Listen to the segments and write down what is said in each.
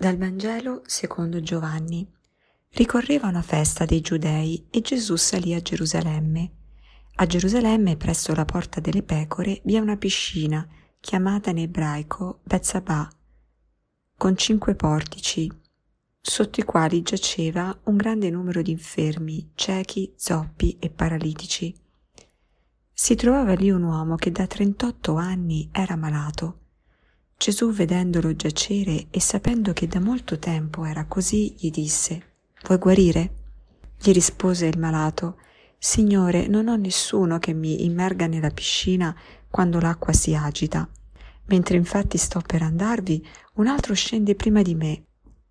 Dal Vangelo secondo Giovanni. Ricorreva una festa dei Giudei e Gesù salì a Gerusalemme. A Gerusalemme, presso la porta delle pecore, vi è una piscina, chiamata in ebraico Bezzabà, con cinque portici, sotto i quali giaceva un grande numero di infermi, ciechi, zoppi e paralitici. Si trovava lì un uomo che da 38 anni era malato Gesù, vedendolo giacere e sapendo che da molto tempo era così, gli disse, Vuoi guarire? Gli rispose il malato, Signore, non ho nessuno che mi immerga nella piscina quando l'acqua si agita. Mentre infatti sto per andarvi, un altro scende prima di me.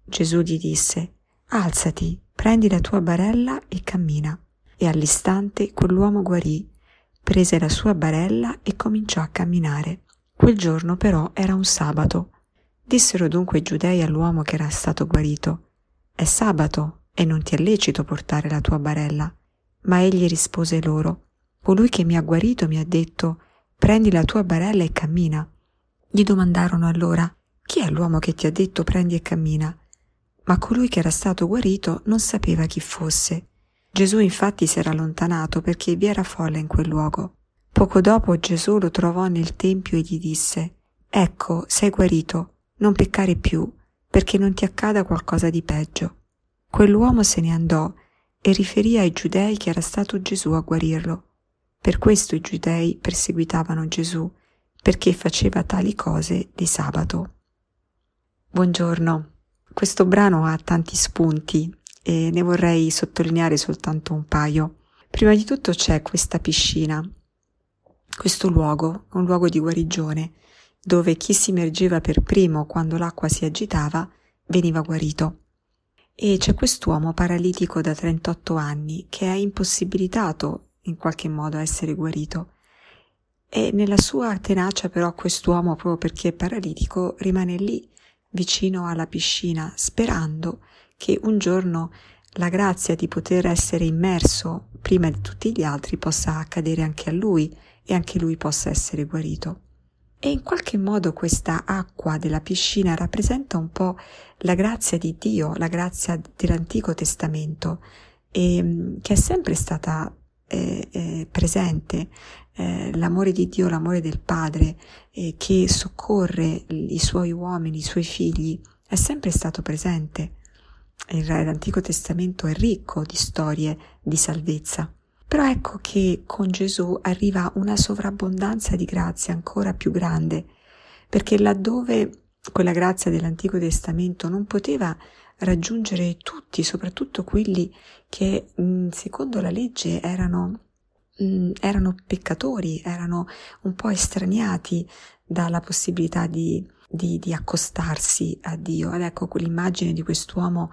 Gesù gli disse, Alzati, prendi la tua barella e cammina. E all'istante quell'uomo guarì, prese la sua barella e cominciò a camminare. Quel giorno però era un sabato. Dissero dunque i giudei all'uomo che era stato guarito, È sabato e non ti è lecito portare la tua barella. Ma egli rispose loro, Colui che mi ha guarito mi ha detto, Prendi la tua barella e cammina. Gli domandarono allora, Chi è l'uomo che ti ha detto prendi e cammina? Ma colui che era stato guarito non sapeva chi fosse. Gesù infatti si era allontanato perché vi era folla in quel luogo. Poco dopo Gesù lo trovò nel Tempio e gli disse, Ecco, sei guarito, non peccare più, perché non ti accada qualcosa di peggio. Quell'uomo se ne andò e riferì ai giudei che era stato Gesù a guarirlo. Per questo i giudei perseguitavano Gesù, perché faceva tali cose di sabato. Buongiorno. Questo brano ha tanti spunti e ne vorrei sottolineare soltanto un paio. Prima di tutto c'è questa piscina questo luogo, un luogo di guarigione, dove chi si immergeva per primo quando l'acqua si agitava veniva guarito. E c'è quest'uomo paralitico da 38 anni che è impossibilitato in qualche modo a essere guarito. E nella sua tenacia però quest'uomo, proprio perché è paralitico, rimane lì, vicino alla piscina, sperando che un giorno la grazia di poter essere immerso prima di tutti gli altri possa accadere anche a lui e anche lui possa essere guarito. E in qualche modo questa acqua della piscina rappresenta un po' la grazia di Dio, la grazia dell'Antico Testamento, e, mm, che è sempre stata eh, eh, presente, eh, l'amore di Dio, l'amore del Padre, eh, che soccorre i suoi uomini, i suoi figli, è sempre stato presente. L'Antico Testamento è ricco di storie di salvezza. Però ecco che con Gesù arriva una sovrabbondanza di grazia ancora più grande, perché laddove quella grazia dell'Antico Testamento non poteva raggiungere tutti, soprattutto quelli che secondo la legge erano, erano peccatori, erano un po' estraniati dalla possibilità di, di, di accostarsi a Dio. Ed ecco quell'immagine di quest'uomo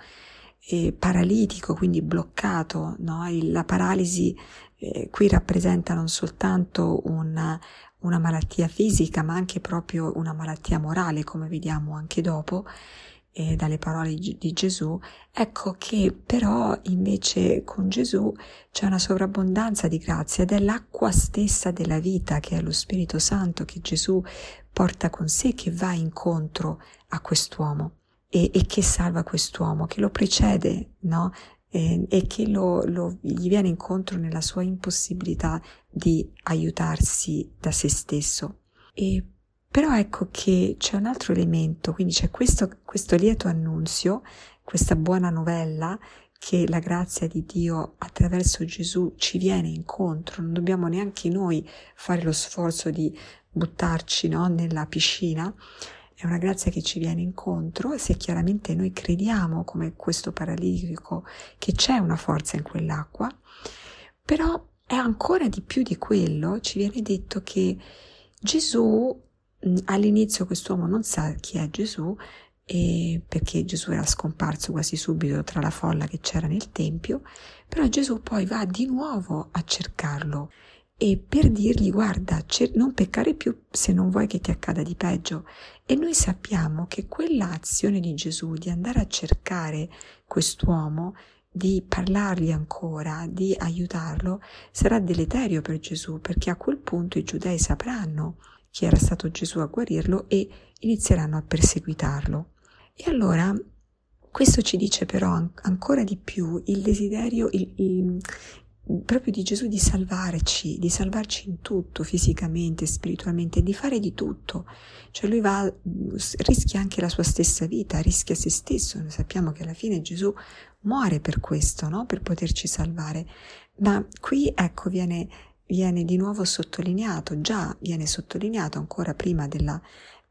eh, paralitico, quindi bloccato, no? la paralisi eh, qui rappresenta non soltanto una, una malattia fisica, ma anche proprio una malattia morale, come vediamo anche dopo, eh, dalle parole di Gesù, ecco che però invece con Gesù c'è una sovrabbondanza di grazia ed è l'acqua stessa della vita che è lo Spirito Santo che Gesù porta con sé che va incontro a quest'uomo e, e che salva quest'uomo, che lo precede, no? E, e che lo, lo, gli viene incontro nella sua impossibilità di aiutarsi da se stesso. E però ecco che c'è un altro elemento, quindi c'è questo, questo lieto annunzio, questa buona novella che la grazia di Dio attraverso Gesù ci viene incontro, non dobbiamo neanche noi fare lo sforzo di buttarci no, nella piscina, è una grazia che ci viene incontro e se chiaramente noi crediamo come questo paralitico che c'è una forza in quell'acqua, però è ancora di più di quello, ci viene detto che Gesù all'inizio quest'uomo non sa chi è Gesù e perché Gesù era scomparso quasi subito tra la folla che c'era nel Tempio, però Gesù poi va di nuovo a cercarlo e per dirgli guarda, non peccare più se non vuoi che ti accada di peggio. E noi sappiamo che quella azione di Gesù di andare a cercare quest'uomo, di parlargli ancora, di aiutarlo, sarà deleterio per Gesù, perché a quel punto i giudei sapranno chi era stato Gesù a guarirlo e inizieranno a perseguitarlo. E allora questo ci dice però ancora di più il desiderio, il, il, proprio di Gesù di salvarci, di salvarci in tutto, fisicamente, spiritualmente, di fare di tutto. Cioè lui va, rischia anche la sua stessa vita, rischia se stesso. Noi sappiamo che alla fine Gesù muore per questo, no? per poterci salvare. Ma qui ecco viene, viene di nuovo sottolineato, già viene sottolineato ancora prima della,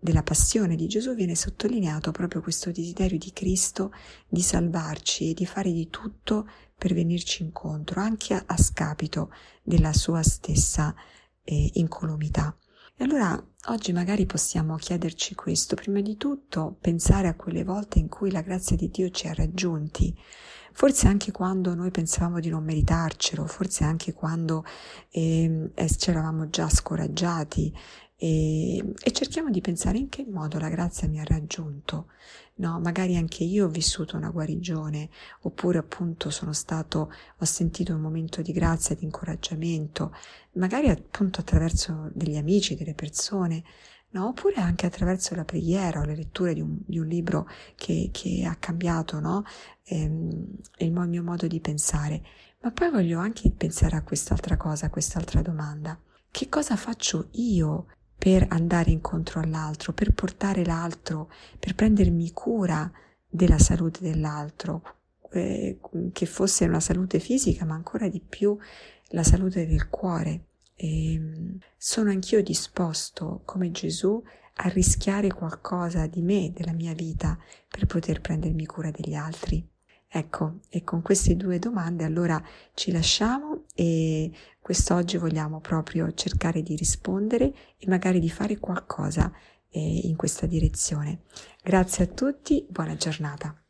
della passione di Gesù viene sottolineato proprio questo desiderio di Cristo di salvarci e di fare di tutto per venirci incontro, anche a, a scapito della sua stessa eh, incolumità. E allora oggi magari possiamo chiederci questo, prima di tutto pensare a quelle volte in cui la grazia di Dio ci ha raggiunti, forse anche quando noi pensavamo di non meritarcelo, forse anche quando eh, ci eravamo già scoraggiati, e, e, cerchiamo di pensare in che modo la grazia mi ha raggiunto. No, magari anche io ho vissuto una guarigione, oppure appunto sono stato, ho sentito un momento di grazia, di incoraggiamento, magari appunto attraverso degli amici, delle persone, no? oppure anche attraverso la preghiera o le letture di un, di un libro che, che, ha cambiato no? ehm, il mio modo di pensare. Ma poi voglio anche pensare a quest'altra cosa, a quest'altra domanda. Che cosa faccio io per andare incontro all'altro, per portare l'altro, per prendermi cura della salute dell'altro, eh, che fosse una salute fisica, ma ancora di più la salute del cuore. E ehm, sono anch'io disposto, come Gesù, a rischiare qualcosa di me, della mia vita, per poter prendermi cura degli altri. Ecco, e con queste due domande allora ci lasciamo e quest'oggi vogliamo proprio cercare di rispondere e magari di fare qualcosa eh, in questa direzione. Grazie a tutti, buona giornata.